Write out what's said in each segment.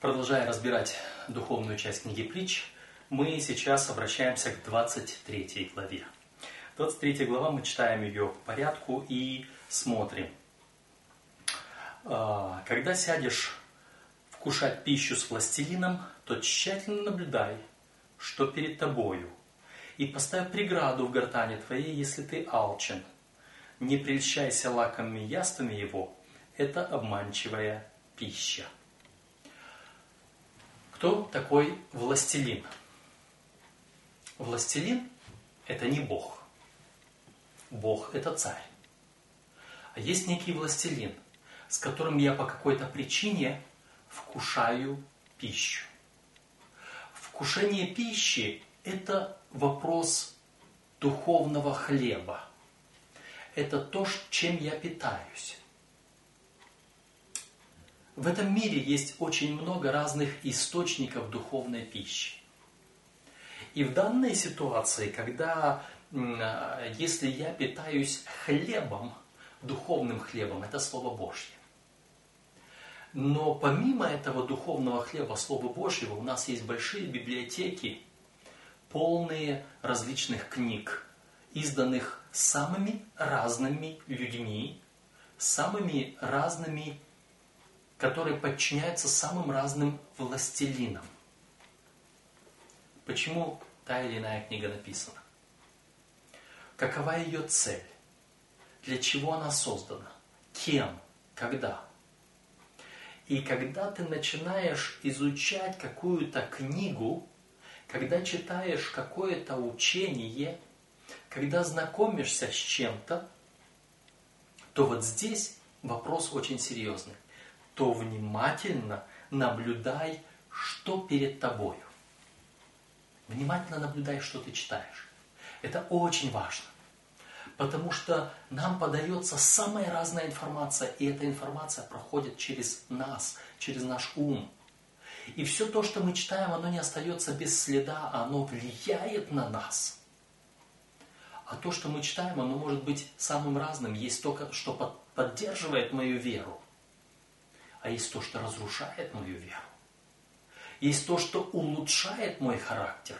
Продолжая разбирать духовную часть книги притч, мы сейчас обращаемся к 23 главе. 23 глава, мы читаем ее по порядку и смотрим. А, Когда сядешь вкушать пищу с властелином, то тщательно наблюдай, что перед тобою, и поставь преграду в гортане твоей, если ты алчен. Не прельщайся лакомыми яствами его, это обманчивая пища. Кто такой властелин? Властелин – это не Бог. Бог – это царь. А есть некий властелин, с которым я по какой-то причине вкушаю пищу. Вкушение пищи – это вопрос духовного хлеба. Это то, чем я питаюсь. В этом мире есть очень много разных источников духовной пищи. И в данной ситуации, когда, если я питаюсь хлебом, духовным хлебом, это Слово Божье. Но помимо этого духовного хлеба, Слова Божьего, у нас есть большие библиотеки, полные различных книг, изданных самыми разными людьми, самыми разными которые подчиняются самым разным властелинам. Почему та или иная книга написана? Какова ее цель? Для чего она создана? Кем? Когда? И когда ты начинаешь изучать какую-то книгу, когда читаешь какое-то учение, когда знакомишься с чем-то, то вот здесь вопрос очень серьезный то внимательно наблюдай, что перед тобою. Внимательно наблюдай, что ты читаешь. Это очень важно. Потому что нам подается самая разная информация, и эта информация проходит через нас, через наш ум. И все то, что мы читаем, оно не остается без следа, оно влияет на нас. А то, что мы читаем, оно может быть самым разным. Есть то, что поддерживает мою веру, а есть то, что разрушает мою веру. Есть то, что улучшает мой характер.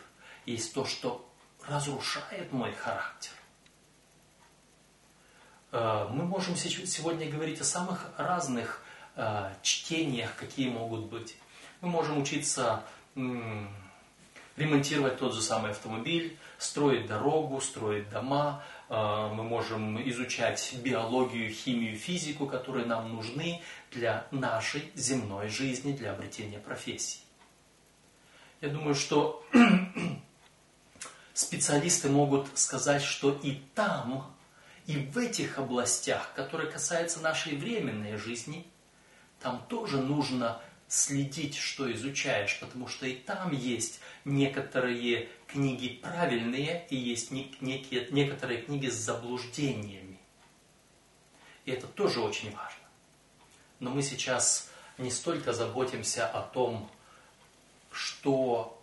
Есть то, что разрушает мой характер. Э, мы можем сегодня говорить о самых разных э, чтениях, какие могут быть. Мы можем учиться ремонтировать тот же самый автомобиль, строить дорогу, строить дома, а, мы можем изучать биологию, химию, физику, которые нам нужны для нашей земной жизни, для обретения профессии. Я думаю, что специалисты могут сказать, что и там, и в этих областях, которые касаются нашей временной жизни, там тоже нужно следить, что изучаешь, потому что и там есть некоторые книги правильные и есть некие, некоторые книги с заблуждениями. И это тоже очень важно. Но мы сейчас не столько заботимся о том, что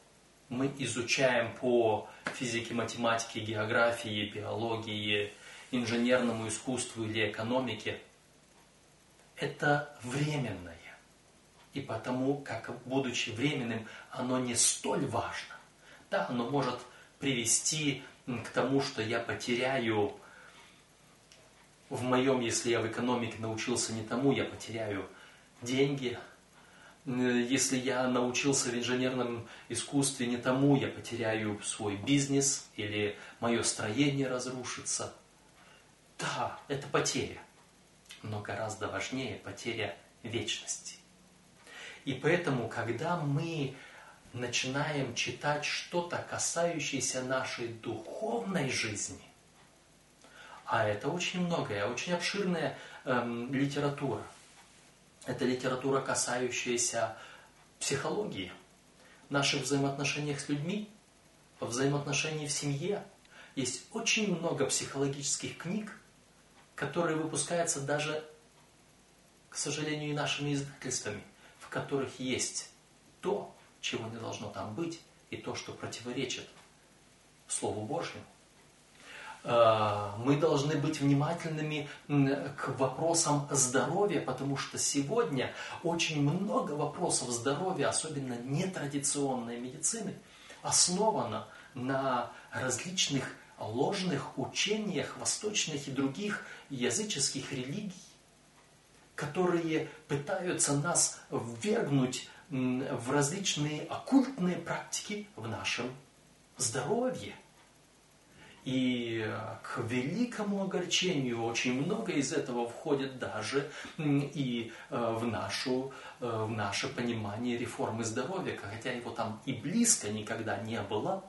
мы изучаем по физике, математике, географии, биологии, инженерному искусству или экономике. Это временное. И потому, как будучи временным, оно не столь важно. Да, оно может привести к тому, что я потеряю в моем, если я в экономике научился не тому, я потеряю деньги. Если я научился в инженерном искусстве не тому, я потеряю свой бизнес или мое строение разрушится. Да, это потеря. Но гораздо важнее потеря вечности. И поэтому, когда мы начинаем читать что-то, касающееся нашей духовной жизни, а это очень многое, очень обширная эм, литература. Это литература, касающаяся психологии, наших взаимоотношениях с людьми, взаимоотношений в семье. Есть очень много психологических книг, которые выпускаются даже, к сожалению, и нашими издательствами – в которых есть то, чего не должно там быть, и то, что противоречит Слову Божьему. Э, мы должны быть внимательными к вопросам здоровья, потому что сегодня очень много вопросов здоровья, особенно нетрадиционной медицины, основано на различных ложных учениях восточных и других языческих религий, которые пытаются нас ввергнуть в различные оккультные практики в нашем здоровье. И к великому огорчению очень много из этого входит даже и э, в, нашу, э, в наше понимание реформы здоровья, хотя его там и близко никогда не было,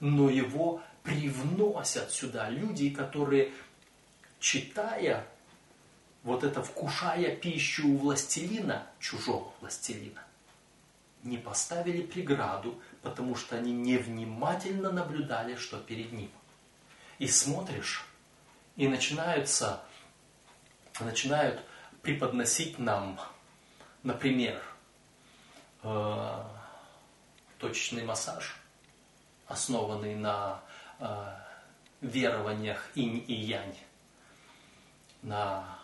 но его привносят сюда люди, которые, читая вот это, вкушая пищу у властелина, чужого властелина, не поставили преграду, потому что они невнимательно наблюдали, что перед ним. И смотришь, и начинаются, начинают преподносить нам, например, э, точечный массаж, основанный на э, верованиях инь и янь, на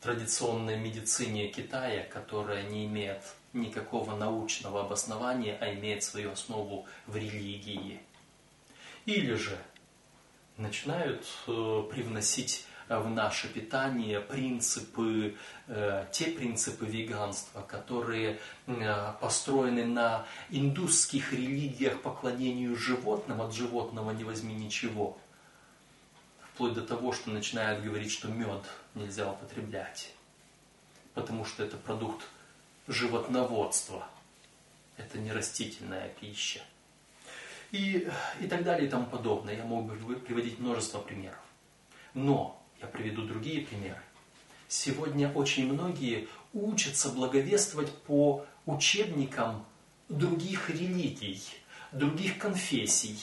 традиционной медицине Китая, которая не имеет никакого научного обоснования, а имеет свою основу в религии. Или же начинают э, привносить в наше питание принципы, э, те принципы веганства, которые э, построены на индусских религиях поклонению животным, от животного не возьми ничего. Вплоть до того, что начинают говорить, что мед нельзя употреблять, потому что это продукт животноводства, это не растительная пища. И, и так далее и тому подобное. Я мог бы приводить множество примеров. Но я приведу другие примеры. Сегодня очень многие учатся благовествовать по учебникам других религий, других конфессий,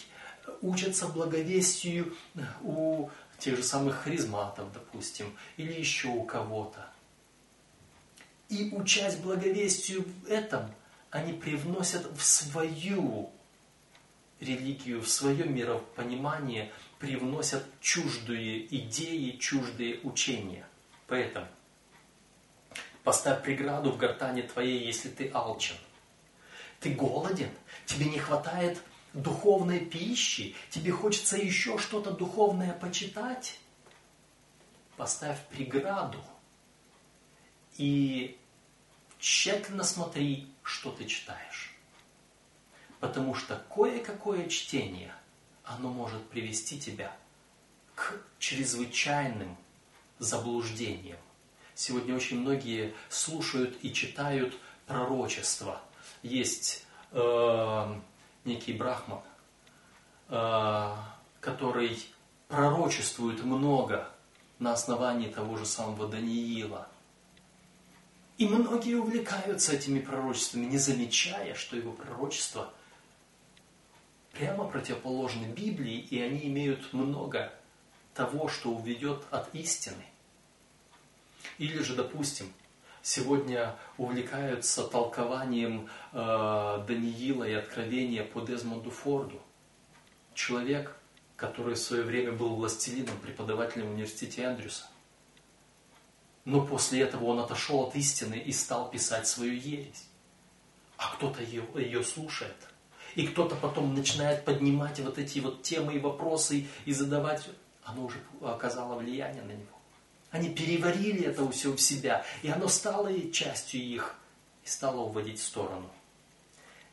учатся благовестию у тех же самых харизматов, допустим, или еще у кого-то. И учась благовестию в этом, они привносят в свою религию, в свое миропонимание – привносят чуждые идеи, чуждые учения. Поэтому поставь преграду в гортане твоей, если ты алчен. Ты голоден, тебе не хватает духовной пищи, тебе хочется еще что-то духовное почитать. Поставь преграду и тщательно смотри, что ты читаешь. Потому что кое-какое чтение – оно может привести тебя к чрезвычайным заблуждениям. Сегодня очень многие слушают и читают пророчества. Есть э, некий брахман, э, который пророчествует много на основании того же самого Даниила. И многие увлекаются этими пророчествами, не замечая, что его пророчество – прямо противоположны Библии, и они имеют много того, что уведет от истины. Или же, допустим, сегодня увлекаются толкованием э, Даниила и Откровения по Дезмонду Форду. Человек, который в свое время был властелином, преподавателем в университете Эндрюса. Но после этого он отошел от истины и стал писать свою ересь. А кто-то ее, ее слушает – и кто-то потом начинает поднимать вот эти вот темы и вопросы и задавать, оно уже оказало влияние на него. Они переварили это все в себя, и оно стало частью их, и стало уводить в сторону.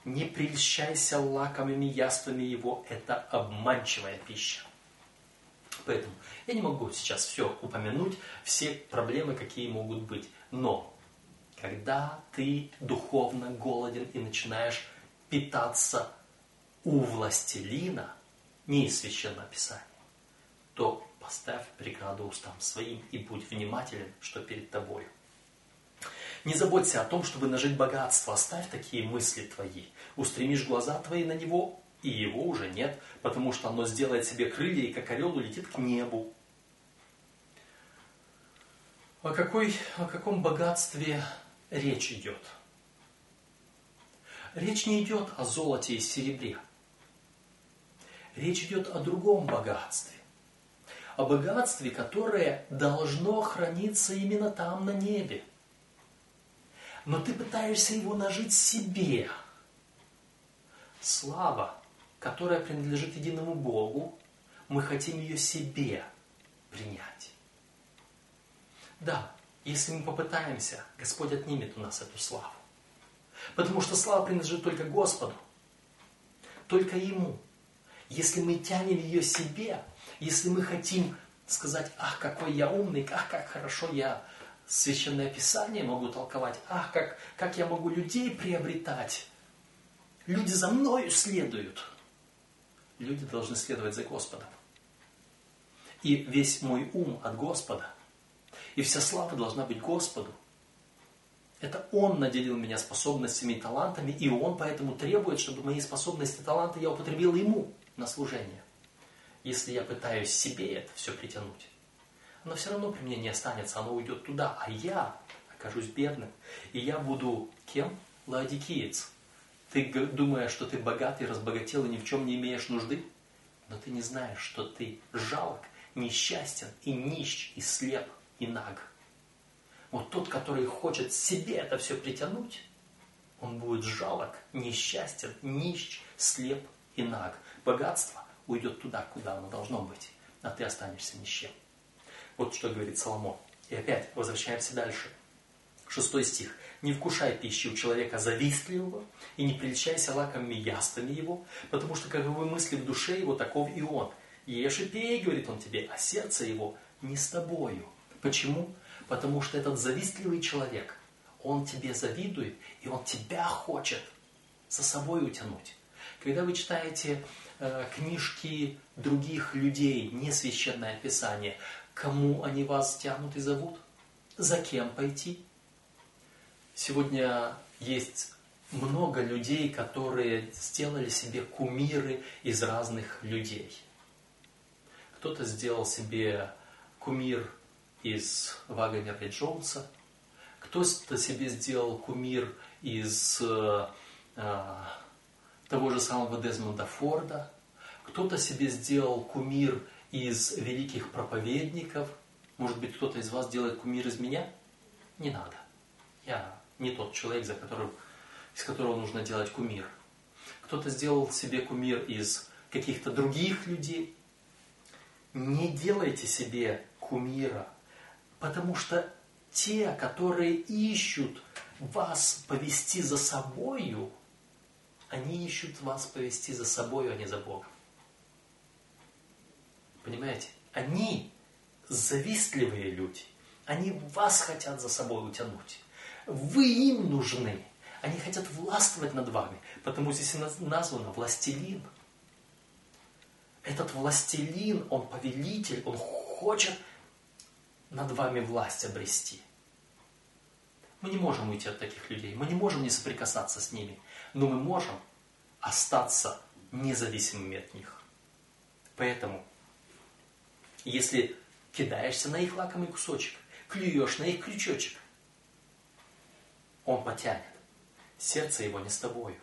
Не прельщайся лакомыми яствами его, это обманчивая пища. Поэтому я не могу сейчас все упомянуть, все проблемы, какие могут быть. Но когда ты духовно голоден и начинаешь питаться у властелина, не из Священного Писания, то поставь преграду устам своим и будь внимателен, что перед тобою. Не заботься о том, чтобы нажить богатство, оставь такие мысли твои. Устремишь глаза твои на него, и его уже нет, потому что оно сделает себе крылья и как орел улетит к небу. О, какой, о каком богатстве речь идет? Речь не идет о золоте и серебре. Речь идет о другом богатстве. о богатстве, которое должно храниться именно там, на небе. Но ты пытаешься его нажить себе. Слава, которая принадлежит единому Богу, мы хотим ее себе принять. Да, если мы попытаемся, Господь отнимет у нас эту славу. Потому что слава принадлежит только Господу, только Ему. Если мы тянем ее себе, если мы хотим сказать, ах, какой я умный, ах, как хорошо я Священное Писание могу толковать, ах, как, как я могу людей приобретать. Люди за мною следуют. Люди должны следовать за Господом. И весь мой ум от Господа. И вся слава должна быть Господу. Это Он наделил меня способностями и талантами, и Он поэтому требует, чтобы мои способности и таланты я употребил Ему на служение. Если я пытаюсь себе это все притянуть, оно все равно при мне не останется, оно уйдет туда, а я окажусь бедным. И я буду кем? Ладикиец. Ты думаешь, что ты богатый, разбогател и ни в чем не имеешь нужды? Но ты не знаешь, что ты жалок, несчастен и нищ, и слеп, и наг. Вот тот, который хочет себе это все притянуть, он будет жалок, несчастен, нищ, слеп и наг. Богатство уйдет туда, куда оно должно быть, а ты останешься нищим. Вот что говорит Соломон. И опять возвращаемся дальше. Шестой стих. «Не вкушай пищи у человека завистливого, и не прельщайся лакомыми яствами его, потому что каковы мысли в душе его, таков и он. Ешь и пей, говорит он тебе, а сердце его не с тобою». Почему? Потому что этот завистливый человек, он тебе завидует, и он тебя хочет за собой утянуть. Когда вы читаете э, книжки других людей, не священное писание, кому они вас тянут и зовут? За кем пойти? Сегодня есть много людей, которые сделали себе кумиры из разных людей. Кто-то сделал себе кумир из Вагонера и Джонса, кто-то себе сделал кумир из э, э, того же самого Дезмонда Форда, кто-то себе сделал кумир из великих проповедников. Может быть, кто-то из вас делает кумир из меня? Не надо. Я не тот человек, за которым, из которого нужно делать кумир. Кто-то сделал себе кумир из каких-то других людей. Не делайте себе кумира Потому что те, которые ищут вас повести за собою, они ищут вас повести за собою, а не за Богом. Понимаете? Они завистливые люди. Они вас хотят за собой утянуть. Вы им нужны. Они хотят властвовать над вами. Потому здесь названо властелин. Этот властелин, он повелитель, он хочет над вами власть обрести. Мы не можем уйти от таких людей, мы не можем не соприкасаться с ними, но мы можем остаться независимыми от них. Поэтому, если кидаешься на их лакомый кусочек, клюешь на их крючочек, он потянет. Сердце его не с тобою.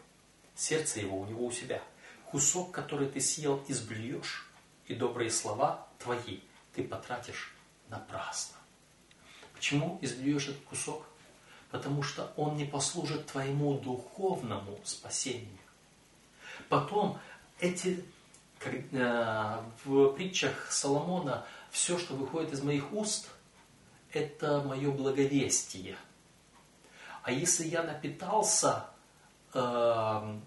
Сердце его у него у себя. Кусок, который ты съел, изблюешь, и добрые слова твои ты потратишь напрасно. Почему изблюешь этот кусок? Потому что он не послужит твоему духовному спасению. Потом эти, э, в притчах Соломона все, что выходит из моих уст, это мое благовестие. А если я напитался э,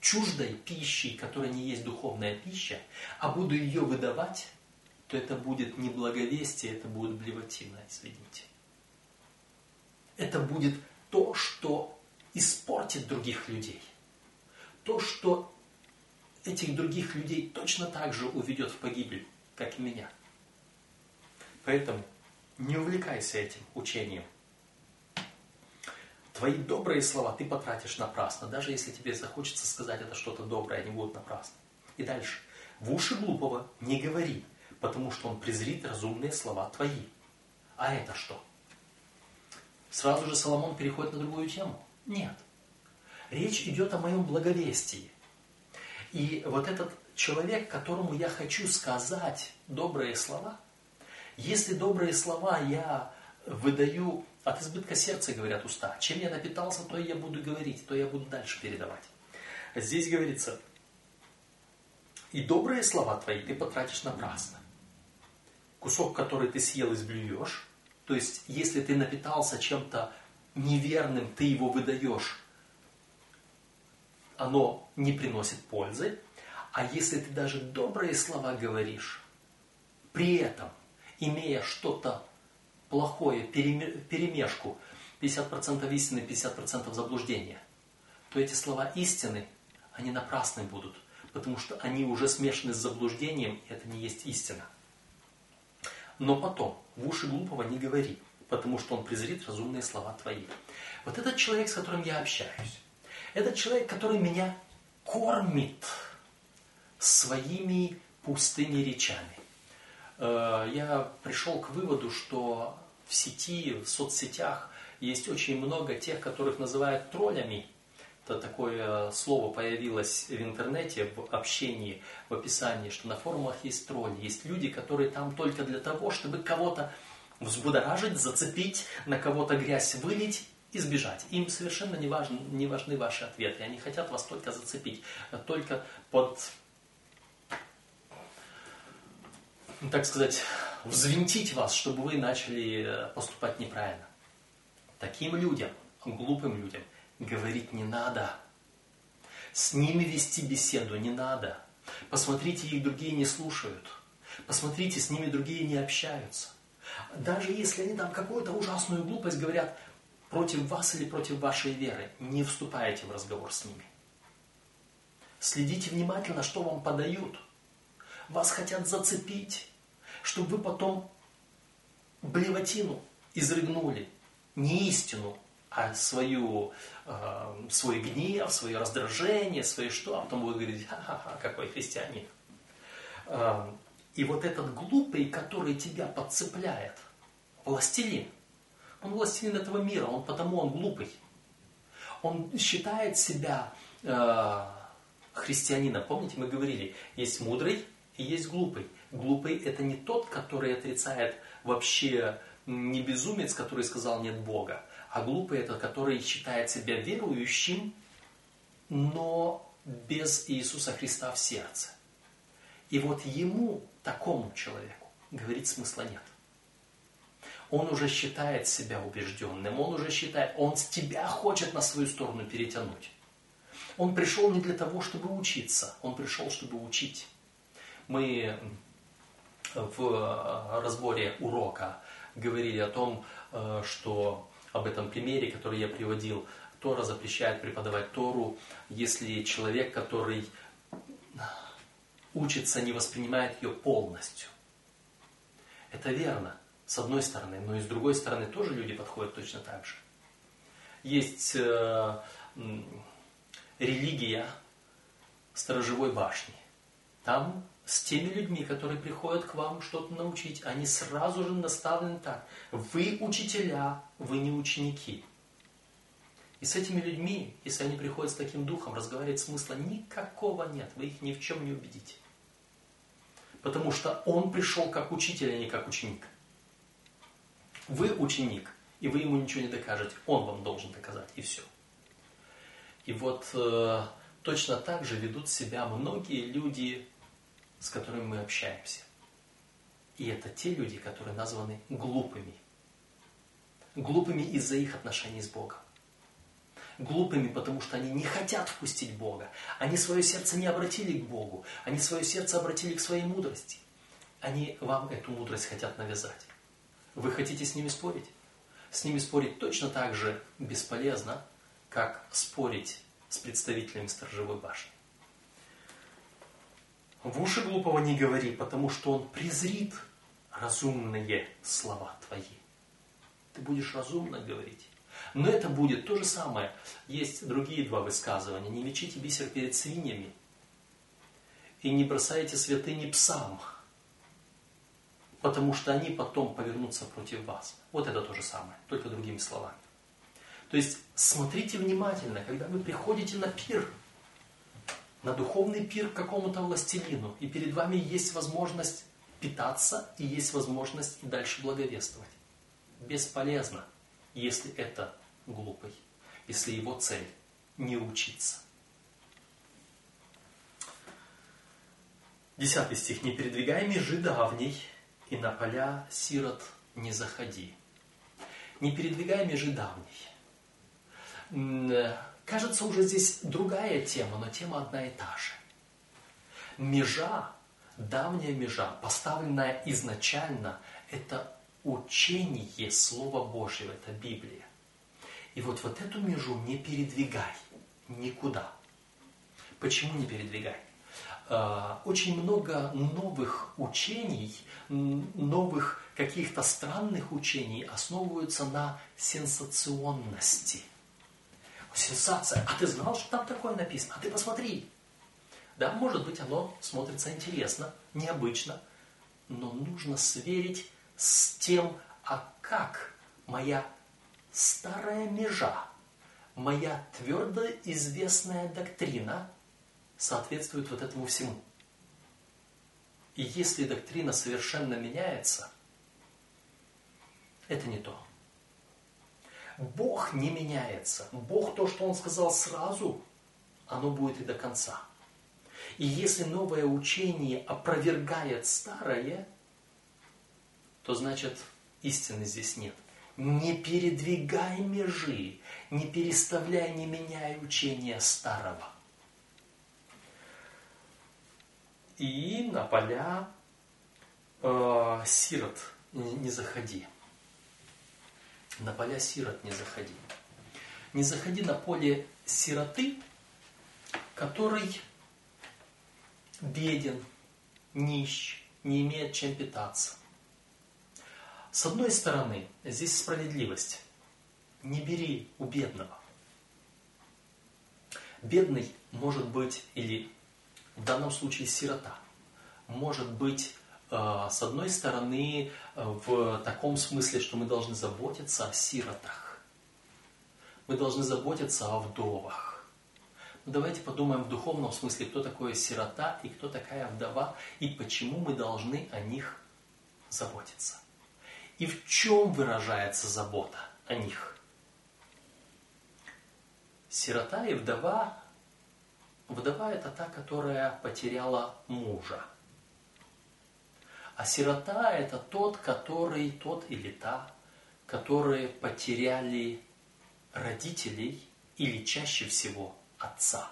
чуждой пищей, которая не есть духовная пища, а буду ее выдавать, то это будет не благовестие, это будет блевотина, извините. Это будет то, что испортит других людей. То, что этих других людей точно так же уведет в погибель, как и меня. Поэтому не увлекайся этим учением. Твои добрые слова ты потратишь напрасно, даже если тебе захочется сказать это что-то доброе, они будут напрасно. И дальше. В уши глупого не говори, потому что он презрит разумные слова твои. А это что? Сразу же Соломон переходит на другую тему? Нет. Речь идет о моем благовестии. И вот этот человек, которому я хочу сказать добрые слова, если добрые слова я выдаю от избытка сердца, говорят уста, чем я напитался, то я буду говорить, то я буду дальше передавать. Здесь говорится, и добрые слова твои ты потратишь напрасно. Кусок, который ты съел, изблюешь. То есть, если ты напитался чем-то неверным, ты его выдаешь, оно не приносит пользы. А если ты даже добрые слова говоришь, при этом, имея что-то плохое, перемешку, 50% истины, 50% заблуждения, то эти слова истины, они напрасны будут, потому что они уже смешаны с заблуждением, и это не есть истина. Но потом, в уши глупого не говори, потому что он презрит разумные слова твои. Вот этот человек, с которым я общаюсь, этот человек, который меня кормит своими пустыми речами. Э, я пришел к выводу, что в сети, в соцсетях есть очень много тех, которых называют троллями. Это такое слово появилось в интернете, в общении, в описании, что на форумах есть тролли. Есть люди, которые там только для того, чтобы кого-то взбудоражить, зацепить, на кого-то грязь вылить и сбежать. Им совершенно не, важны, не важны ваши ответы. Они хотят вас только зацепить, только под, так сказать, взвинтить вас, чтобы вы начали э, поступать неправильно. Таким людям, глупым людям, говорить не надо. С ними вести беседу не надо. Посмотрите, их другие не слушают. Посмотрите, с ними другие не общаются. Даже если они там какую-то ужасную глупость говорят, против вас или против вашей веры, не вступайте в разговор с ними. Следите внимательно, что вам подают. Вас хотят зацепить, чтобы вы потом блевотину изрыгнули. Не истину, а свою, э, свой гнев, свое раздражение, свое что, а потом вы говорите, ха-ха-ха, какой христианин. Э, и вот этот глупый, который тебя подцепляет, властелин, он властелин этого мира, он потому он глупый. Он считает себя э, христианином. Помните, мы говорили, есть мудрый и есть глупый. Глупый это не тот, который отрицает вообще не безумец, который сказал нет Бога, а глупый это который считает себя верующим, но без Иисуса Христа в сердце. И вот ему, такому человеку, говорить смысла нет он уже считает себя убежденным, он уже считает, он с тебя хочет на свою сторону перетянуть. Он пришел не для того, чтобы учиться, он пришел, чтобы учить. Мы в разборе урока говорили о том, э, что об этом примере, который я приводил, Тора запрещает преподавать Тору, если человек, который учится, не воспринимает ее полностью. Это верно. С одной стороны, но и с другой стороны тоже люди подходят точно так же. Есть э, религия сторожевой башни. Там с теми людьми, которые приходят к вам что-то научить, они сразу же наставлены так. Вы учителя, вы не ученики. И с этими людьми, если они приходят с таким духом, разговаривать смысла никакого нет. Вы их ни в чем не убедите. Потому что он пришел как учитель, а не как ученик. Вы ученик, и вы ему ничего не докажете. Он вам должен доказать, и все. И вот э, точно так же ведут себя многие люди, с которыми мы общаемся. И это те люди, которые названы глупыми. Глупыми из-за их отношений с Богом. Глупыми, потому что они не хотят впустить Бога. Они свое сердце не обратили к Богу. Они свое сердце обратили к своей мудрости. Они вам эту мудрость хотят навязать. Вы хотите с ними спорить? С ними спорить точно так же бесполезно, как спорить с представителями сторожевой башни. В уши глупого не говори, потому что он презрит разумные слова твои. Ты будешь разумно говорить. Но это будет то же самое. Есть другие два высказывания. Не мечите бисер перед свиньями и не бросайте святыни псам потому что они потом повернутся против вас. Вот это то же самое, только другими словами. То есть смотрите внимательно, когда вы приходите на пир, на духовный пир к какому-то властелину, и перед вами есть возможность питаться и есть возможность дальше благовествовать. Бесполезно, если это глупый, если его цель не учиться. Десятый стих. «Не передвигай межи давней, и на поля сирот не заходи». Не передвигай межи давней. Э, кажется, уже здесь другая тема, но тема одна и та же. Межа, давняя межа, поставленная изначально, это учение Слова Божьего, это Библия. И вот, вот эту межу не передвигай никуда. Почему не передвигай? А, очень много новых учений, новых каких-то странных учений основываются на сенсационности. Сенсация. А ты знал, что там такое написано? А ты посмотри. Да, может быть, оно смотрится интересно, необычно, но нужно сверить с тем, а как моя старая межа, моя твердо известная доктрина соответствует вот этому всему. И если доктрина совершенно меняется, это не то. Бог не меняется. Бог то, что Он сказал сразу, оно будет и до конца. И если новое учение опровергает старое, то значит истины здесь нет. Не передвигай межи, не переставляй, не меняй учение старого. И на поля э, сирот не заходи. На поля сирот не заходи. Не заходи на поле сироты, который беден, нищ, не имеет чем питаться. С одной стороны, здесь справедливость. Не бери у бедного. Бедный может быть, или в данном случае сирота, может быть, с одной стороны, в таком смысле, что мы должны заботиться о сиротах. Мы должны заботиться о вдовах. Но давайте подумаем в духовном смысле, кто такое сирота и кто такая вдова, и почему мы должны о них заботиться. И в чем выражается забота о них? Сирота и вдова. Вдова это та, которая потеряла мужа. А сирота это тот, который, тот или та, которые потеряли родителей или чаще всего отца.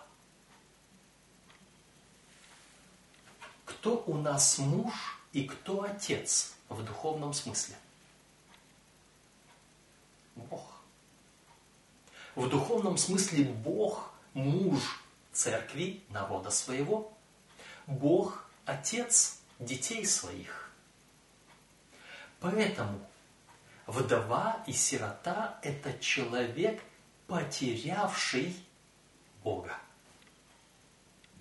Кто у нас муж и кто отец в духовном смысле? Бог. В духовном смысле Бог – муж церкви, народа своего. Бог – отец детей своих. Поэтому вдова и сирота – это человек, потерявший Бога.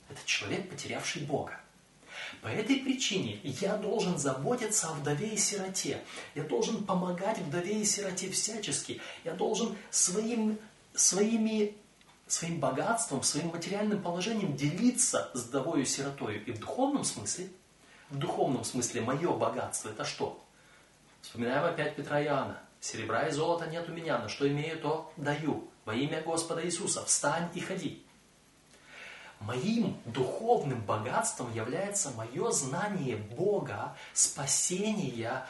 Это человек, потерявший Бога. По этой причине я должен заботиться о вдове и сироте. Я должен помогать вдове и сироте всячески. Я должен своим, своими, своим богатством, своим материальным положением делиться с вдовой и сиротой. И в духовном смысле, в духовном смысле мое богатство это что? Вспоминаем опять Петра и Иоанна. Серебра и золота нет у меня, но что имею, то даю. Во имя Господа Иисуса встань и ходи. Моим духовным богатством является мое знание Бога, спасения,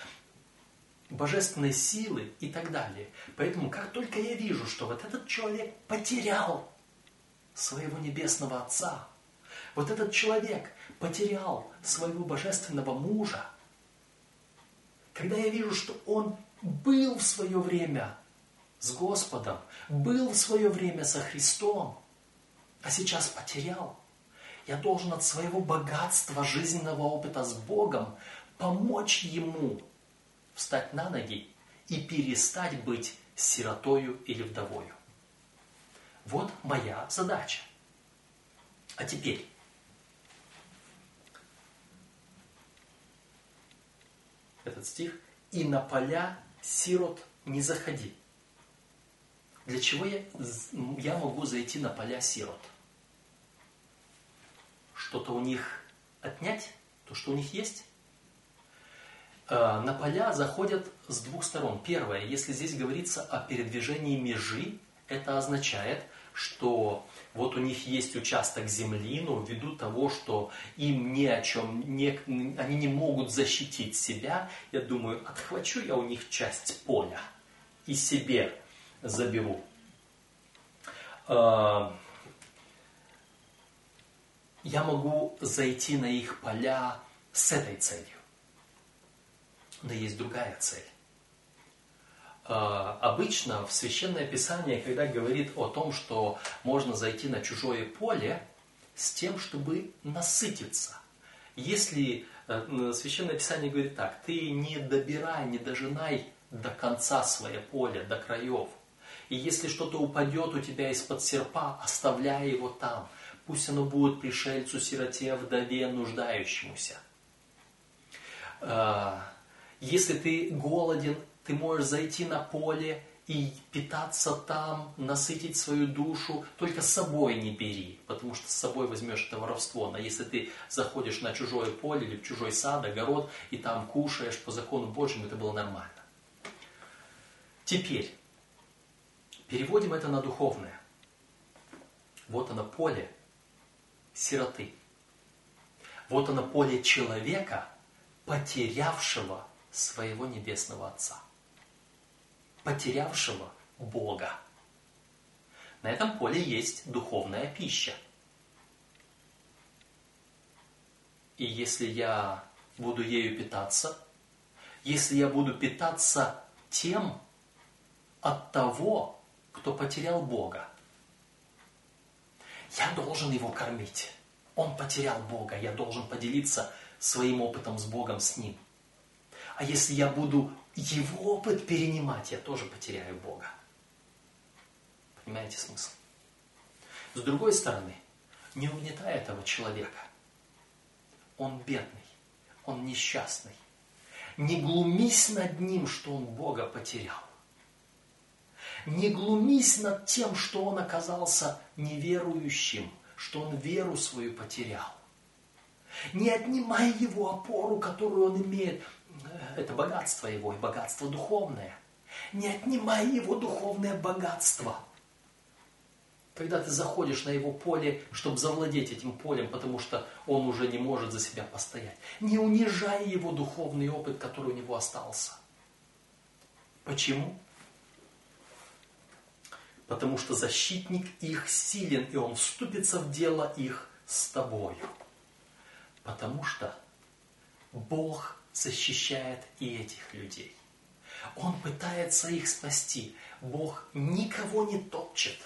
божественной силы и так далее. Поэтому как только я вижу, что вот этот человек потерял своего небесного Отца, вот этот человек потерял своего божественного мужа, когда я вижу, что он был в свое время с Господом, был в свое время со Христом, а сейчас потерял. Я должен от своего богатства жизненного опыта с Богом помочь ему встать на ноги и перестать быть сиротою или вдовою. Вот моя задача. А теперь этот стих «И на поля сирот не заходи». Для чего я, я могу зайти на поля сирот? что-то у них отнять, то, что у них есть. Э, на поля заходят с двух сторон. Первое, если здесь говорится о передвижении межи, это означает, что вот у них есть участок земли, но ввиду того, что им ни о чем, не, они не могут защитить себя, я думаю, отхвачу я у них часть поля и себе заберу. А, я могу зайти на их поля с этой целью. Но есть другая цель. А, обычно в Священное Писание, когда говорит о том, что можно зайти на чужое поле с тем, чтобы насытиться. Если э, Священное Писание говорит так, ты не добирай, не дожинай до конца свое поле, до краев. И если что-то упадет у тебя из-под серпа, оставляй его там. Пусть оно будет пришельцу, сироте, вдове, нуждающемуся. А, если ты голоден, ты можешь зайти на поле и питаться там, насытить свою душу, только с собой не бери, потому что с собой возьмешь это воровство. Но если ты заходишь на чужое поле или в чужой сад, огород, и там кушаешь по закону Божьему, это было нормально. Теперь, переводим это на духовное. Вот оно поле сироты. Вот оно поле человека, потерявшего своего небесного Отца потерявшего Бога. На этом поле есть духовная пища. И если я буду ею питаться, если я буду питаться тем от того, кто потерял Бога, я должен его кормить. Он потерял Бога, я должен поделиться своим опытом с Богом с ним. А если я буду его опыт перенимать, я тоже потеряю Бога. Понимаете смысл? С другой стороны, не угнетай этого человека. Он бедный, он несчастный. Не глумись над ним, что он Бога потерял. Не глумись над тем, что он оказался неверующим, что он веру свою потерял. Не отнимай его опору, которую он имеет это богатство его и богатство духовное. Не отнимай его духовное богатство. Когда ты заходишь на его поле, чтобы завладеть этим полем, потому что он уже не может за себя постоять. Не унижай его духовный опыт, который у него остался. Почему? Потому что защитник их силен, и он вступится в дело их с тобою. Потому что Бог защищает и этих людей. Он пытается их спасти. Бог никого не топчет.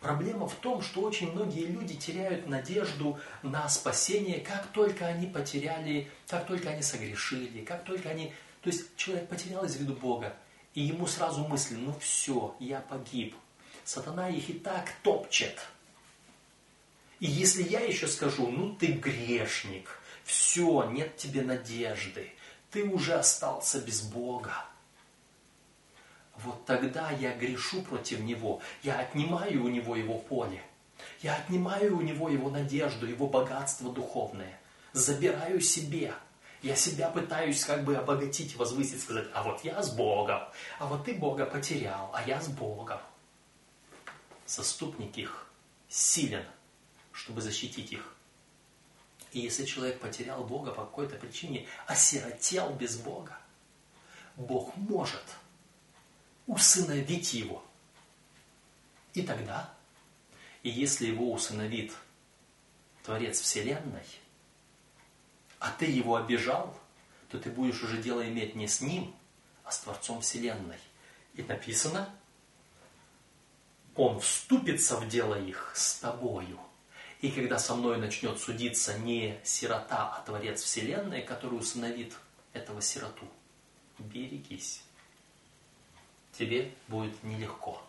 Проблема в том, что очень многие люди теряют надежду на спасение, как только они потеряли, как только они согрешили, как только они... То есть человек потерял из виду Бога, и ему сразу мысли, ну все, я погиб. Сатана их и так топчет. И если я еще скажу, ну ты грешник, все, нет тебе надежды. Ты уже остался без Бога. Вот тогда я грешу против Него. Я отнимаю у Него Его поле. Я отнимаю у Него Его надежду, Его богатство духовное. Забираю себе. Я себя пытаюсь как бы обогатить, возвысить, сказать, а вот я с Богом, а вот ты Бога потерял, а я с Богом. Заступник их силен, чтобы защитить их. И если человек потерял Бога по какой-то причине, осиротел без Бога, Бог может усыновить его. И тогда, и если его усыновит Творец Вселенной, а ты его обижал, то ты будешь уже дело иметь не с ним, а с Творцом Вселенной. И написано, он вступится в дело их с тобою – и когда со мной начнет судиться не сирота, а Творец Вселенной, который усыновит этого сироту, берегись. Тебе будет нелегко.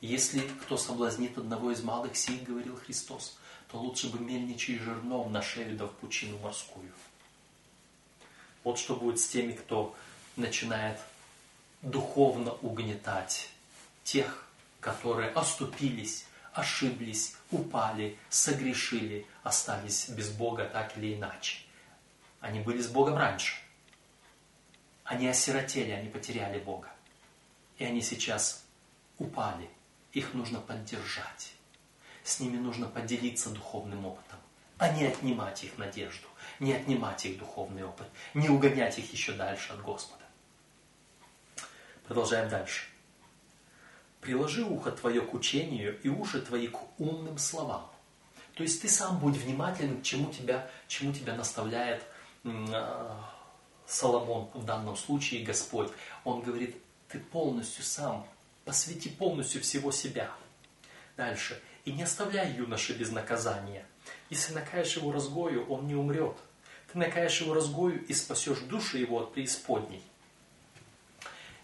Если кто соблазнит одного из малых сих, говорил Христос, то лучше бы мельничий жерном на шею да в пучину морскую. Вот что будет с теми, кто начинает духовно угнетать тех, которые оступились ошиблись, упали, согрешили, остались без Бога так или иначе. Они были с Богом раньше. Они осиротели, они потеряли Бога. И они сейчас упали. Их нужно поддержать. С ними нужно поделиться духовным опытом, а не отнимать их надежду, не отнимать их духовный опыт, не угонять их еще дальше от Господа. Продолжаем дальше. Приложи ухо твое к учению и уши твои к умным словам. То есть ты сам будь внимателен, к чему тебя, чему тебя наставляет э, Соломон, в данном случае Господь. Он говорит, ты полностью сам, посвяти полностью всего себя. Дальше. И не оставляй юноши без наказания. Если накаешь его разгою, он не умрет. Ты накаешь его разгою и спасешь душу его от преисподней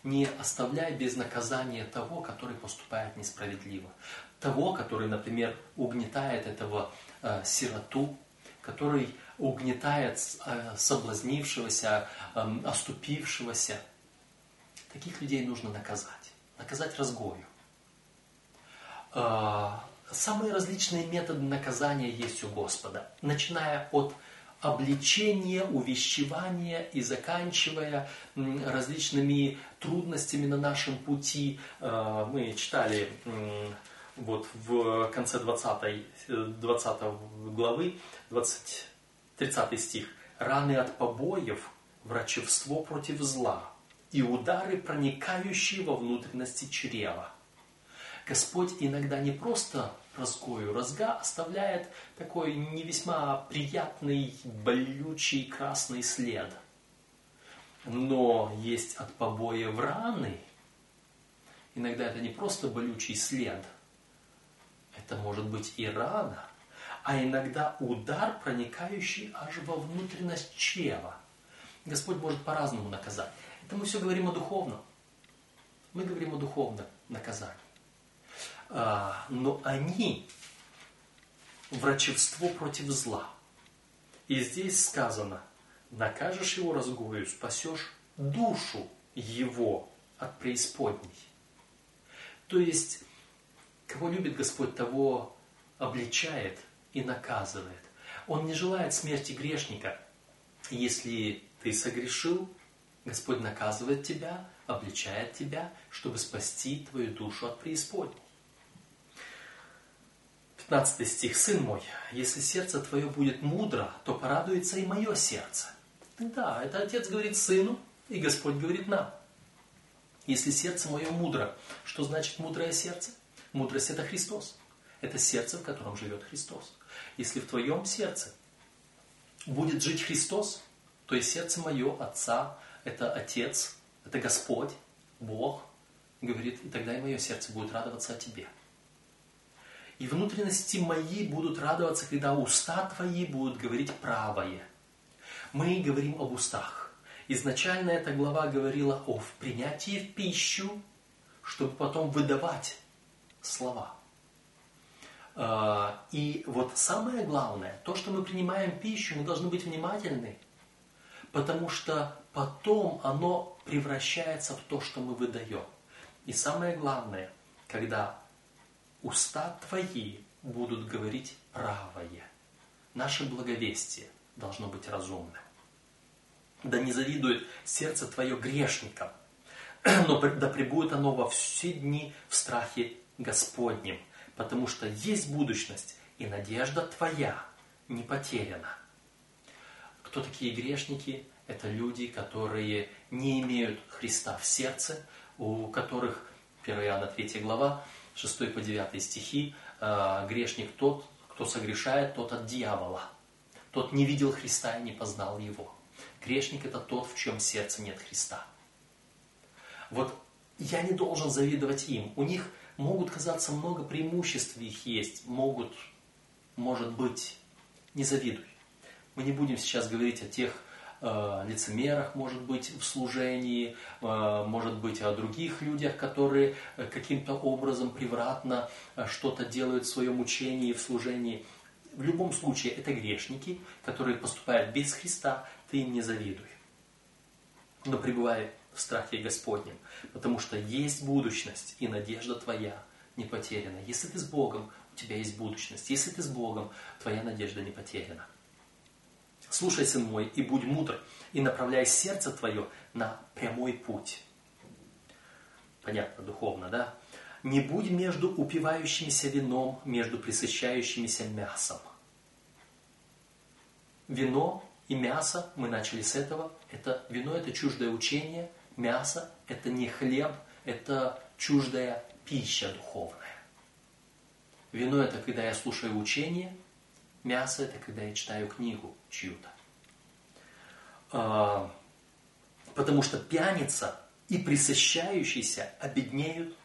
не оставляй без наказания того, который поступает несправедливо. Того, который, например, угнетает этого э, сироту, который угнетает э, соблазнившегося, э, оступившегося. Таких людей нужно наказать. Наказать разгою. Э, самые различные методы наказания есть у Господа, начиная от обличение, увещевание и заканчивая различными трудностями на нашем пути. Э, мы читали вот в конце 20, 20 э, главы, 20, 30 стих. «Раны от побоев, врачевство против зла и удары, проникающие во внутренности чрева». Господь иногда не просто разгою. Разга оставляет такой не весьма приятный, болючий красный след. Но есть от побоя в раны. Иногда это не просто болючий след. Это может быть и рана, а иногда удар, проникающий аж во внутренность чрева. Господь может по-разному наказать. Это мы все говорим о духовном. Мы говорим о духовном наказании. А, но они врачевство против зла. И здесь сказано, накажешь его разгою, спасешь душу его от преисподней. То есть, кого любит Господь, того обличает и наказывает. Он не желает смерти грешника. Если ты согрешил, Господь наказывает тебя, обличает тебя, чтобы спасти твою душу от преисподней. 15 стих. «Сын мой, если сердце твое будет мудро, то порадуется и мое сердце». Да, это отец говорит сыну, и Господь говорит нам. Если сердце мое мудро, что значит мудрое сердце? Мудрость это Христос. Это сердце, в котором живет Христос. Если в твоем сердце будет жить Христос, то и сердце мое, Отца, это Отец, это Господь, Бог, говорит, и тогда и мое сердце будет радоваться о тебе. И внутренности мои будут радоваться, когда уста твои будут говорить правое. Мы говорим об устах. Изначально эта глава говорила о принятии в пищу, чтобы потом выдавать слова. А, и вот самое главное, то, что мы принимаем пищу, мы должны быть внимательны, потому что потом оно превращается в то, что мы выдаем. И самое главное, когда уста твои будут говорить правое. Наше благовестие должно быть разумным. Да не завидует сердце твое грешникам, но да пребудет оно во все дни в страхе Господнем, потому что есть будущность, и надежда твоя не потеряна. Кто такие грешники? Это люди, которые не имеют Христа в сердце, у которых, 1 Иоанна 3 глава, 6 по 9 стихи, э, грешник тот, кто согрешает, тот от дьявола. Тот не видел Христа и не познал Его. Грешник это тот, в чем сердце нет Христа. Вот я не должен завидовать им. У них могут казаться много преимуществ их есть, могут, может быть, не завидуй. Мы не будем сейчас говорить о тех Э, лицемерах, может быть, в служении, э, может быть, о других людях, которые э, каким-то образом превратно что-то делают в своем учении, в служении. В любом случае, это грешники, которые поступают без Христа, ты им не завидуй. Но пребывай в страхе Господнем, потому что есть будущность и надежда твоя не потеряна. Если ты с Богом, у тебя есть будущность. Если ты с Богом, твоя надежда не потеряна. Слушай, сын мой, и будь мудр, и направляй сердце твое на прямой путь. Понятно, духовно, да? Не будь между упивающимися вином, между присыщающимися мясом. Вино и мясо, мы начали с этого, это вино это чуждое учение, мясо это не хлеб, это чуждая пища духовная. Вино это когда я слушаю учение, мясо это когда я читаю книгу чью-то. А, потому что пьяница и присыщающийся обеднеют,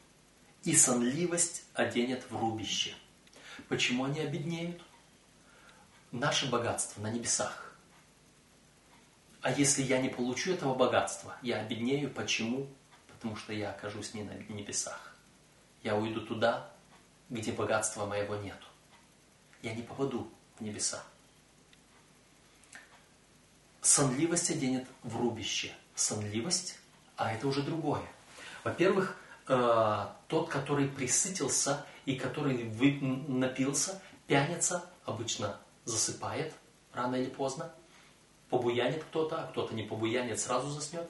и сонливость оденет в рубище. Почему они обеднеют? Наше богатство на небесах. А если я не получу этого богатства, я обеднею. Почему? Потому что я окажусь не на небесах. Я уйду туда, где богатства моего нету. Я не попаду в небеса. Сонливость оденет в рубище. Сонливость, а это уже другое. Во-первых, э, тот, который присытился и который напился, пьяница, обычно засыпает рано или поздно. Побуянит кто-то, а кто-то не побуянит, сразу заснет.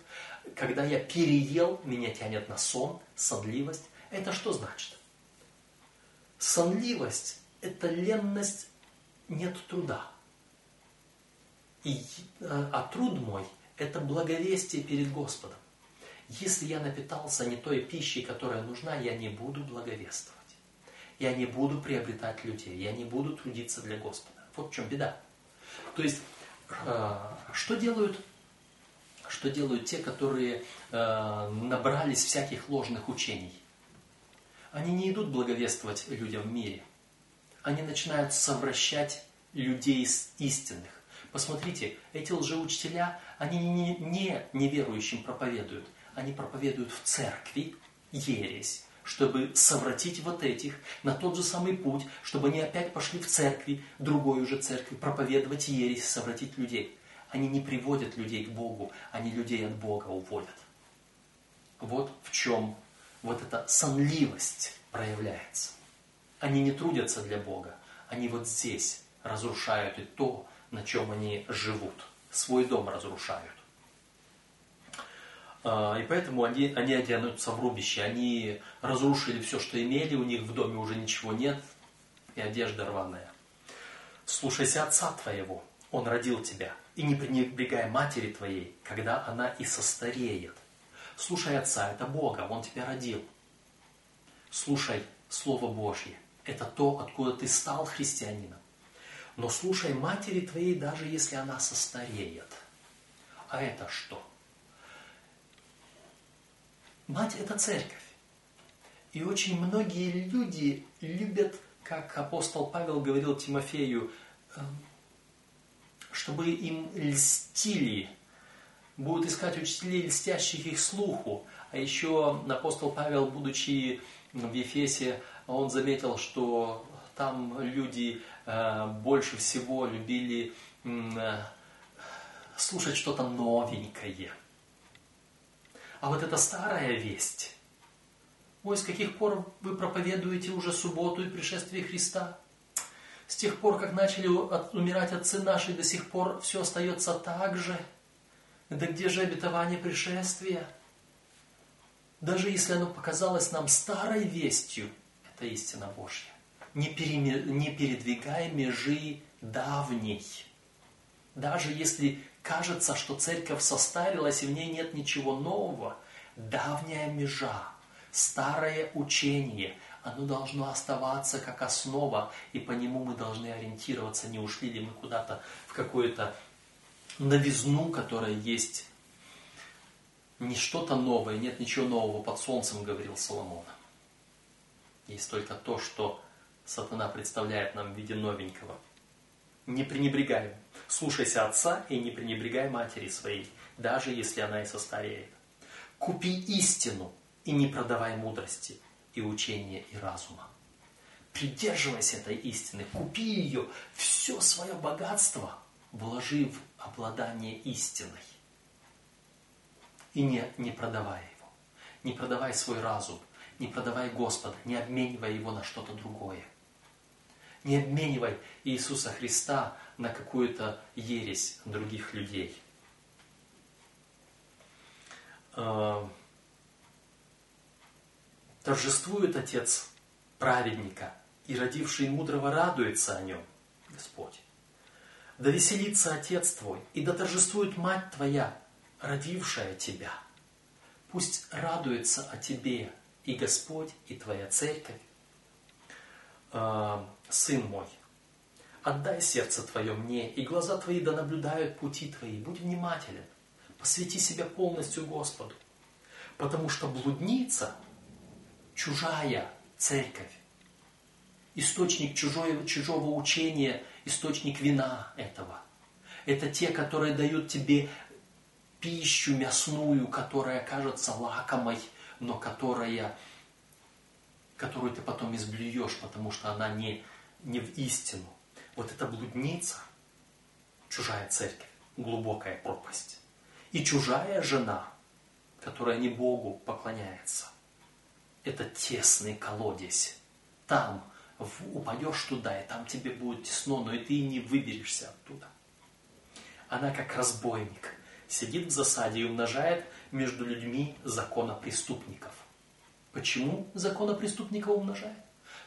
Когда я переел, меня тянет на сон, сонливость. Это что значит? Сонливость – это ленность, нет труда. И, а, а труд мой – это благовестие перед Господом. Если я напитался не той пищей, которая нужна, я не буду благовествовать. Я не буду приобретать людей, я не буду трудиться для Господа. Вот в чем беда. То есть, э, что делают, что делают те, которые э, набрались всяких ложных учений? Они не идут благовествовать людям в мире. Они начинают совращать людей с истинных. Посмотрите, эти лжеучителя, они не, не неверующим проповедуют, они проповедуют в церкви ересь, чтобы совратить вот этих на тот же самый путь, чтобы они опять пошли в церкви, другой уже церкви, проповедовать ересь, совратить людей. Они не приводят людей к Богу, они людей от Бога уводят. Вот в чем вот эта сонливость проявляется. Они не трудятся для Бога, они вот здесь разрушают и то, на чем они живут. Свой дом разрушают. А, и поэтому они, они оденутся в рубище. Они разрушили все, что имели, у них в доме уже ничего нет, и одежда рваная. Слушайся отца твоего, он родил тебя, и не пренебрегай матери твоей, когда она и состареет. Слушай отца, это Бога, он тебя родил. Слушай Слово Божье, это то, откуда ты стал христианином. Но слушай матери твоей, даже если она состареет. А это что? Мать – это церковь. И очень многие люди любят, как апостол Павел говорил Тимофею, эм, чтобы им льстили, будут искать учителей, льстящих их слуху. А еще апостол Павел, будучи в Ефесе, он заметил, что там люди больше всего любили э, слушать что-то новенькое. А вот эта старая весть, ой, с каких пор вы проповедуете уже субботу и пришествие Христа? С тех пор, как начали умирать отцы наши, до сих пор все остается так же. Да где же обетование пришествия? Даже если оно показалось нам старой вестью, это истина Божья. Не, переме, не передвигай межи давней. Даже если кажется, что церковь состарилась и в ней нет ничего нового, давняя межа, старое учение, оно должно оставаться как основа, и по нему мы должны ориентироваться, не ушли ли мы куда-то в какую-то новизну, которая есть не что-то новое, нет ничего нового под солнцем, говорил Соломон. Есть только то, что сатана представляет нам в виде новенького. Не пренебрегаем. Слушайся отца и не пренебрегай матери своей, даже если она и состареет. Купи истину и не продавай мудрости и учения и разума. Придерживайся этой истины, купи ее, все свое богатство вложи в обладание истиной. И не, не продавай его. Не продавай свой разум, не продавай Господа, не обменивай Его на что-то другое. Не обменивай Иисуса Христа на какую-то ересь других людей. А, торжествует Отец праведника, и родивший мудрого радуется о нем, Господь. Да веселится Отец твой, и да торжествует Мать твоя, родившая тебя. Пусть радуется о тебе и Господь, и твоя церковь. Сын мой, отдай сердце твое мне, и глаза твои да наблюдают пути твои. Будь внимателен, посвяти себя полностью Господу. Потому что блудница, чужая церковь, источник чужого, чужого учения, источник вина этого. Это те, которые дают тебе пищу мясную, которая кажется лакомой, но которая, которую ты потом изблюешь, потому что она не, не в истину. Вот эта блудница, чужая церковь, глубокая пропасть. И чужая жена, которая не Богу поклоняется. Это тесный колодец. Там упадешь туда, и там тебе будет тесно, но и ты не выберешься оттуда. Она как разбойник, сидит в засаде и умножает между людьми законопреступников. Почему законопреступников умножает?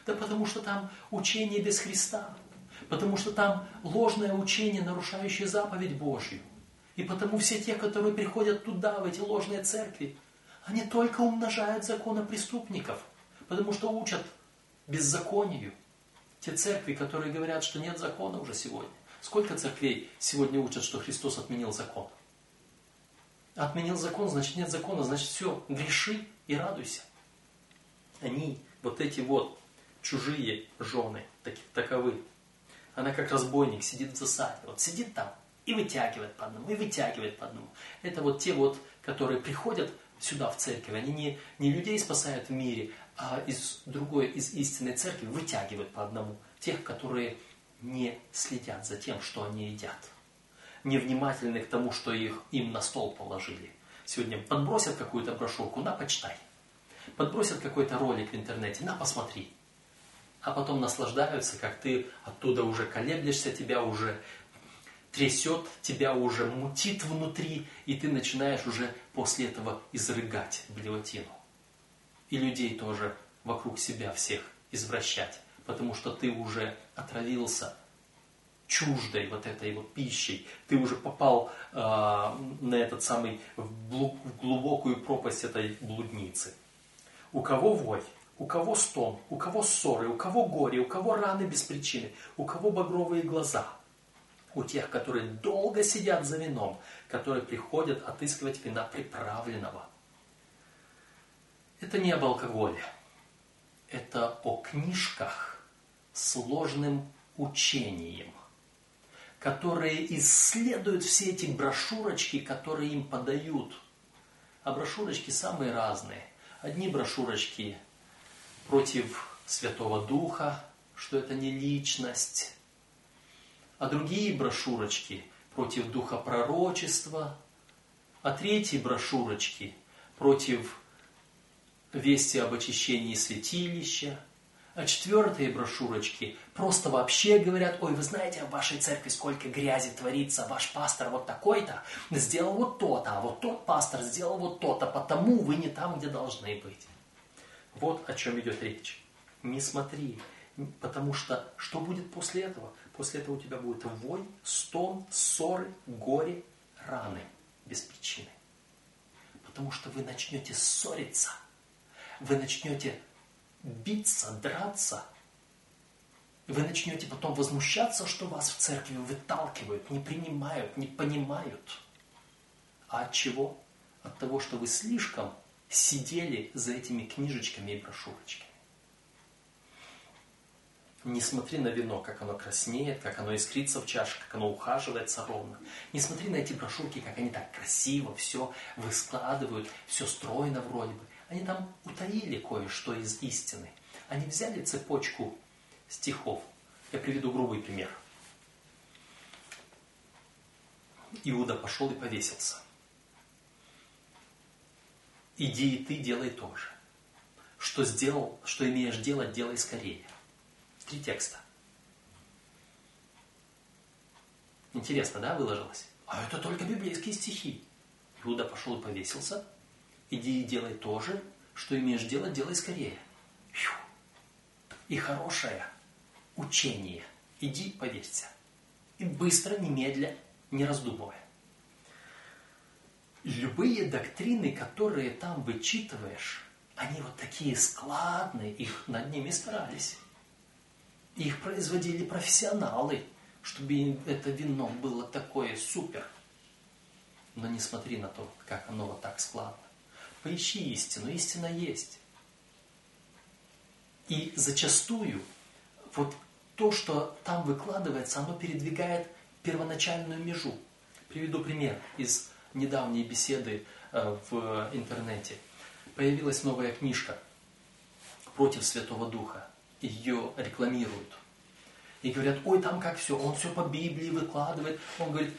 Да потому что там учение без Христа. Потому что там ложное учение, нарушающее заповедь Божью. И потому все те, которые приходят туда, в эти ложные церкви, они только умножают законопреступников. Потому что учат беззаконию. Те церкви, которые говорят, что нет закона уже сегодня. Сколько церквей сегодня учат, что Христос отменил закон? Отменил закон, значит нет закона, значит все, греши и радуйся. Они, вот эти вот чужие жены, такие, таковы. Она как разбойник сидит в засаде. Вот сидит там и вытягивает по одному, и вытягивает по одному. Это вот те вот, которые приходят сюда в церковь, они не, не людей спасают в мире, а из другой, из истинной церкви вытягивают по одному. Тех, которые не следят за тем, что они едят невнимательны к тому, что их, им на стол положили. Сегодня подбросят какую-то брошюрку, на, почитай. Подбросят какой-то ролик в интернете, на, посмотри. А потом наслаждаются, как ты оттуда уже колеблешься, тебя уже трясет, тебя уже мутит внутри, и ты начинаешь уже после этого изрыгать блевотину. И людей тоже вокруг себя всех извращать, потому что ты уже отравился чуждой вот этой вот пищей. Ты уже попал э, на этот самый, в, глубокую пропасть этой блудницы. У кого вой, у кого стон, у кого ссоры, у кого горе, у кого раны без причины, у кого багровые глаза. У тех, которые долго сидят за вином, которые приходят отыскивать вина приправленного. Это не об алкоголе. Это о книжках сложным учением которые исследуют все эти брошюрочки, которые им подают. А брошюрочки самые разные. Одни брошюрочки против Святого Духа, что это не личность. А другие брошюрочки против Духа Пророчества. А третьи брошюрочки против вести об очищении святилища – а четвертые брошюрочки просто вообще говорят, ой, вы знаете, в вашей церкви сколько грязи творится, ваш пастор вот такой-то сделал вот то-то, а вот тот пастор сделал вот то-то, потому вы не там, где должны быть. Вот о чем идет речь. Не смотри, потому что что будет после этого? После этого у тебя будет вой, стон, ссоры, горе, раны без причины. Потому что вы начнете ссориться, вы начнете биться, драться, вы начнете потом возмущаться, что вас в церкви выталкивают, не принимают, не понимают. А от чего? От того, что вы слишком сидели за этими книжечками и брошюрочками. Не смотри на вино, как оно краснеет, как оно искрится в чаше, как оно ухаживается ровно. Не смотри на эти брошюрки, как они так красиво все выскладывают, все стройно вроде бы. Они там утаили кое-что из истины. Они взяли цепочку стихов. Я приведу грубый пример. Иуда пошел и повесился. Иди и ты делай то же. что сделал, что имеешь делать, делай скорее. Три текста. Интересно, да, выложилось? А это только библейские стихи. Иуда пошел и повесился. Иди и делай то же, что имеешь делать, делай скорее. Фью. И хорошее учение. Иди повесься. И быстро, немедля, не раздумывая. Любые доктрины, которые там вычитываешь, они вот такие складные, их над ними старались. Их производили профессионалы, чтобы это вино было такое супер. Но не смотри на то, как оно вот так складно. Поищи истину, истина есть. И зачастую вот то, что там выкладывается, оно передвигает первоначальную межу. Приведу пример из недавней беседы э, в интернете. Появилась новая книжка «Против Святого Духа». Ее рекламируют. И говорят, ой, там как все, он все по Библии выкладывает. Он говорит,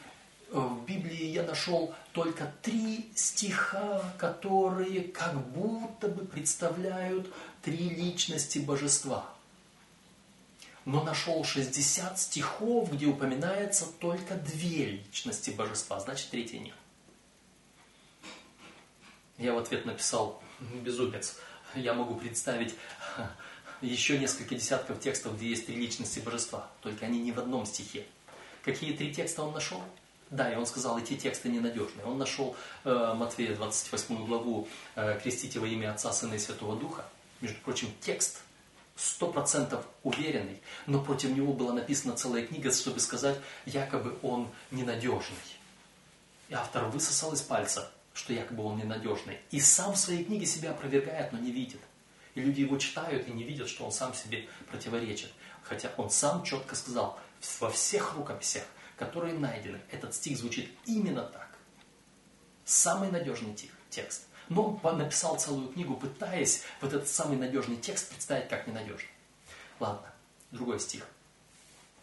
«Э, в Библии я нашел только три стиха, которые как будто бы представляют три личности божества. Но нашел 60 стихов, где упоминается только две личности божества, значит третья нет. Я в ответ написал, безумец, я могу представить еще несколько десятков текстов, где есть три личности божества, только они не в одном стихе. Какие три текста он нашел? Да, и он сказал, эти тексты ненадежные. Он нашел э, Матфея 28 главу э, «Крестите во имя Отца, Сына и Святого Духа». Между прочим, текст сто процентов уверенный, но против него была написана целая книга, чтобы сказать, якобы он ненадежный. И автор высосал из пальца, что якобы он ненадежный. И сам в своей книге себя опровергает, но не видит. И люди его читают и не видят, что он сам себе противоречит. Хотя он сам четко сказал, во всех рукописях, которые найдены, этот стих звучит именно так. Самый надежный текст. Но он написал целую книгу, пытаясь вот этот самый надежный текст представить как ненадежный. Ладно, другой стих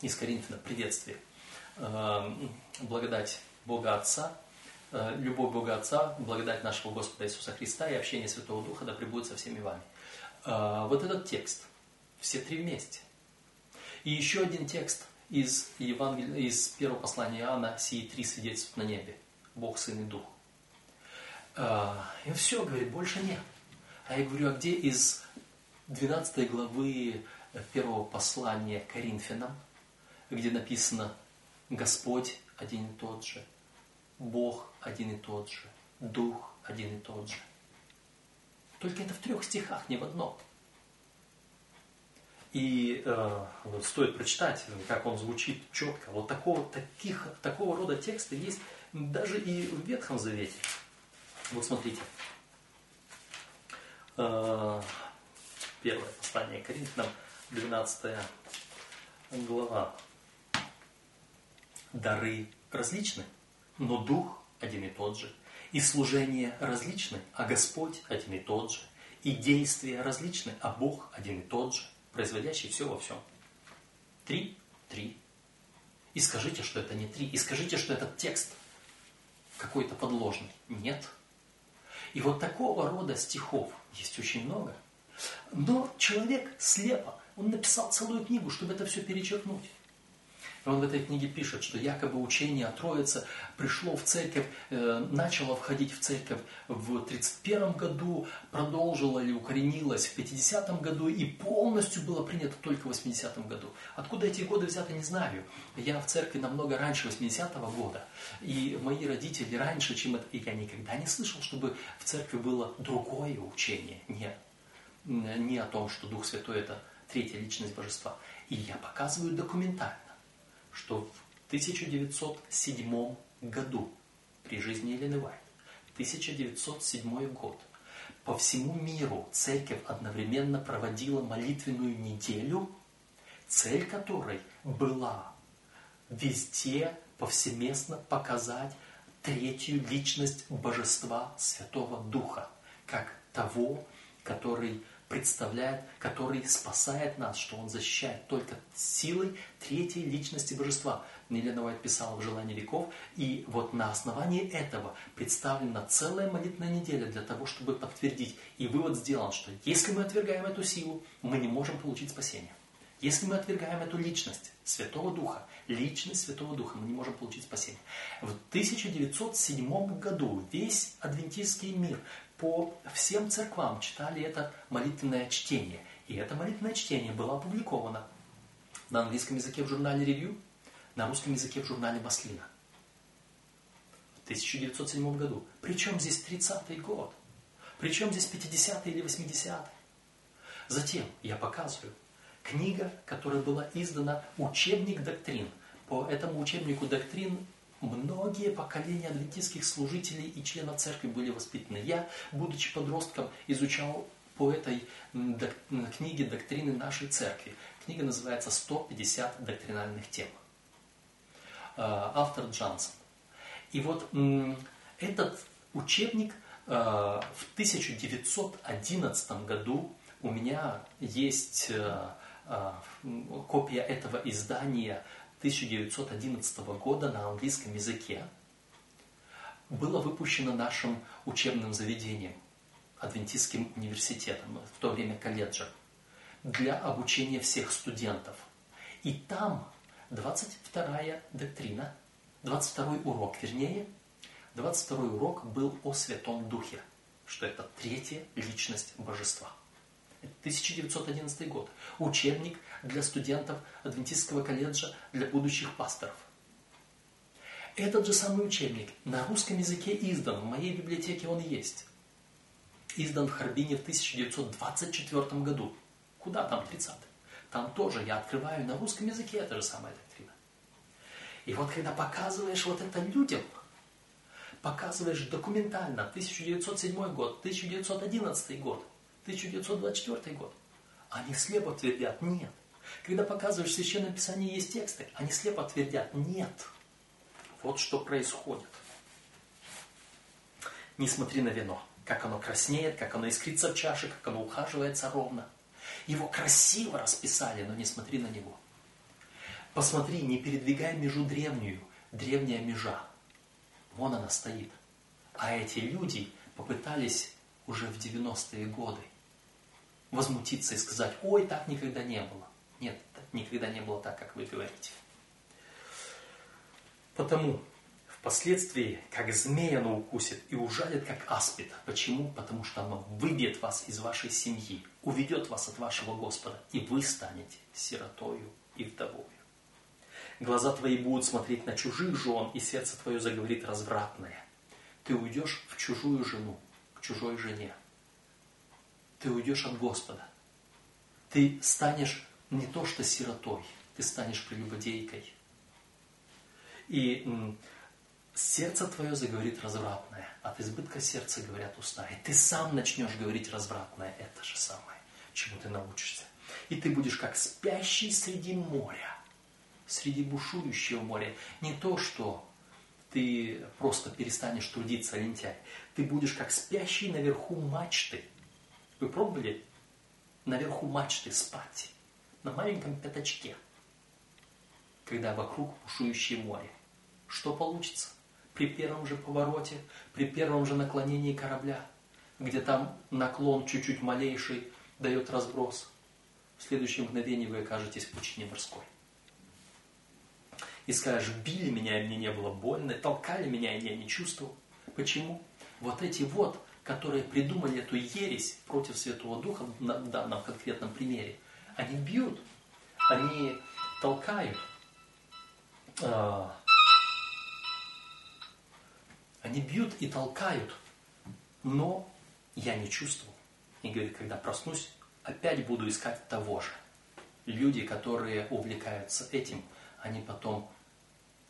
из Коринфяна, приветствие. Эм, благодать Бога Отца, любовь Бога Отца, благодать нашего Господа Иисуса Христа и общение Святого Духа да пребудет со всеми вами. Э, вот этот текст, все три вместе. И еще один текст из, Евангелия, из первого послания Иоанна, сии три свидетельствуют на небе. Бог, Сын и Дух. А, и все, говорит, больше нет. А я говорю, а где из 12 главы первого послания Коринфянам, где написано Господь один и тот же, Бог один и тот же, Дух один и тот же. Только это в трех стихах, не в одном. И э, вот стоит прочитать, как он звучит четко. Вот такого, таких, такого рода тексты есть даже и в Ветхом Завете. Вот смотрите. Э, первое послание Коринфянам, 12 глава. Дары различны, но Дух один и тот же. И служение различны, а Господь один и тот же. И действия различны, а Бог один и тот же, производящий все во всем. Три? Три. И скажите, что это не три. И скажите, что этот текст какой-то подложный. Нет. И вот такого рода стихов есть очень много. Но человек слепо, он написал целую книгу, чтобы это все перечеркнуть. И он в этой книге пишет, что якобы учение о Троице пришло в церковь, э, начало входить в церковь в 31 году, продолжило или укоренилось в 50 году и полностью было принято только в 80 году. Откуда эти годы взяты, не знаю. Я в церкви намного раньше 80 -го года. И мои родители раньше, чем это... И я никогда не слышал, чтобы в церкви было другое учение. Нет. Не о том, что Дух Святой это третья личность Божества. И я показываю документально что в 1907 году при жизни Елены Вайт, 1907 год, по всему миру церковь одновременно проводила молитвенную неделю, цель которой была везде повсеместно показать третью личность Божества Святого Духа, как того, который представляет, который спасает нас, что Он защищает только силой третьей личности Божества. Елена Уайт писала в «Желании веков», и вот на основании этого представлена целая молитвенная неделя для того, чтобы подтвердить. И вывод сделан, что если мы отвергаем эту силу, мы не можем получить спасение. Если мы отвергаем эту личность Святого Духа, личность Святого Духа, мы не можем получить спасение. В 1907 году весь адвентистский мир по всем церквам читали это молитвенное чтение. И это молитвенное чтение было опубликовано на английском языке в журнале «Ревью», на русском языке в журнале «Маслина». В 1907 году. Причем здесь 30-й год? Причем здесь 50-й или 80-й? Затем я показываю, книга, которая была издана «Учебник доктрин». По этому учебнику доктрин многие поколения адвентистских служителей и членов церкви были воспитаны. Я, будучи подростком, изучал по этой док книге доктрины нашей церкви. Книга называется «150 доктринальных тем». А, автор Джансон. И вот этот учебник а, в 1911 году у меня есть э, копия этого издания 1911 года на английском языке было выпущено нашим учебным заведением, Адвентистским университетом, в то время колледжем, для обучения всех студентов. И там 22 доктрина, 22 урок, вернее, 22 урок был о Святом Духе, что это третья личность Божества. 1911 год. Учебник для студентов Адвентистского колледжа для будущих пасторов. Этот же самый учебник на русском языке издан, в моей библиотеке он есть. Издан в Харбине в 1924 году. Куда там 30 Там тоже я открываю на русском языке это же самая доктрина. И вот когда показываешь вот это людям, показываешь документально 1907 год, 1911 год, 1924 год. Они слепо твердят «нет». Когда показываешь в Священном Писании есть тексты, они слепо твердят «нет». Вот что происходит. Не смотри на вино, как оно краснеет, как оно искрится в чаше, как оно ухаживается ровно. Его красиво расписали, но не смотри на него. Посмотри, не передвигай межу древнюю, древняя межа. Вон она стоит. А эти люди попытались уже в 90-е годы возмутиться и сказать, ой, так никогда не было. Нет, никогда не было так, как вы говорите. Потому впоследствии, как змея оно укусит и ужалит, как аспид. Почему? Потому что оно выбьет вас из вашей семьи, уведет вас от вашего Господа, и вы станете сиротою и вдовою. Глаза твои будут смотреть на чужих жен, и сердце твое заговорит развратное. Ты уйдешь в чужую жену, к чужой жене ты уйдешь от Господа. Ты станешь не то что сиротой, ты станешь прелюбодейкой. И сердце твое заговорит развратное, от избытка сердца говорят уста. И ты сам начнешь говорить развратное, это же самое, чему ты научишься. И ты будешь как спящий среди моря, среди бушующего моря. Не то, что ты просто перестанешь трудиться, лентяй. Ты будешь как спящий наверху мачты – вы пробовали наверху мачты спать? На маленьком пятачке, когда вокруг бушующее море. Что получится? При первом же повороте, при первом же наклонении корабля, где там наклон чуть-чуть малейший дает разброс, в следующее мгновение вы окажетесь в пучине морской. И скажешь, били меня, и мне не было больно, толкали меня, и я не чувствовал. Почему? Вот эти вот которые придумали эту ересь против Святого Духа на данном конкретном примере, они бьют, они толкают, а, они бьют и толкают, но я не чувствовал. И говорит, когда проснусь, опять буду искать того же. Люди, которые увлекаются этим, они потом,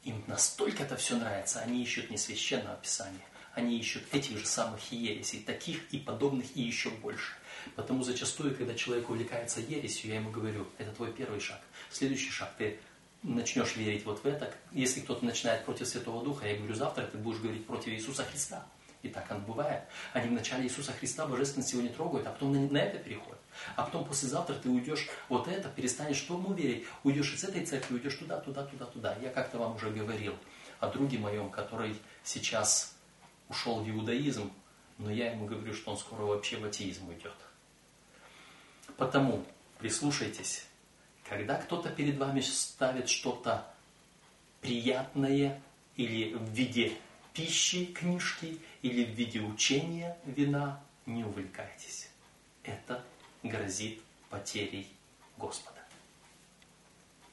им настолько это все нравится, они ищут не священного писания, они ищут этих же самых ересей, таких и подобных и еще больше. Потому зачастую, когда человек увлекается ересью, я ему говорю, это твой первый шаг. Следующий шаг, ты начнешь верить вот в это. Если кто-то начинает против Святого Духа, я говорю, завтра ты будешь говорить против Иисуса Христа. И так оно бывает. Они вначале Иисуса Христа божественность его не трогают, а потом на, это переходят. А потом послезавтра ты уйдешь вот это, перестанешь тому верить, уйдешь из этой церкви, уйдешь туда, туда, туда, туда. Я как-то вам уже говорил о друге моем, который сейчас ушел в иудаизм, но я ему говорю, что он скоро вообще в атеизм уйдет. Потому прислушайтесь, когда кто-то перед вами ставит что-то приятное или в виде пищи, книжки, или в виде учения, вина, не увлекайтесь. Это грозит потерей Господа.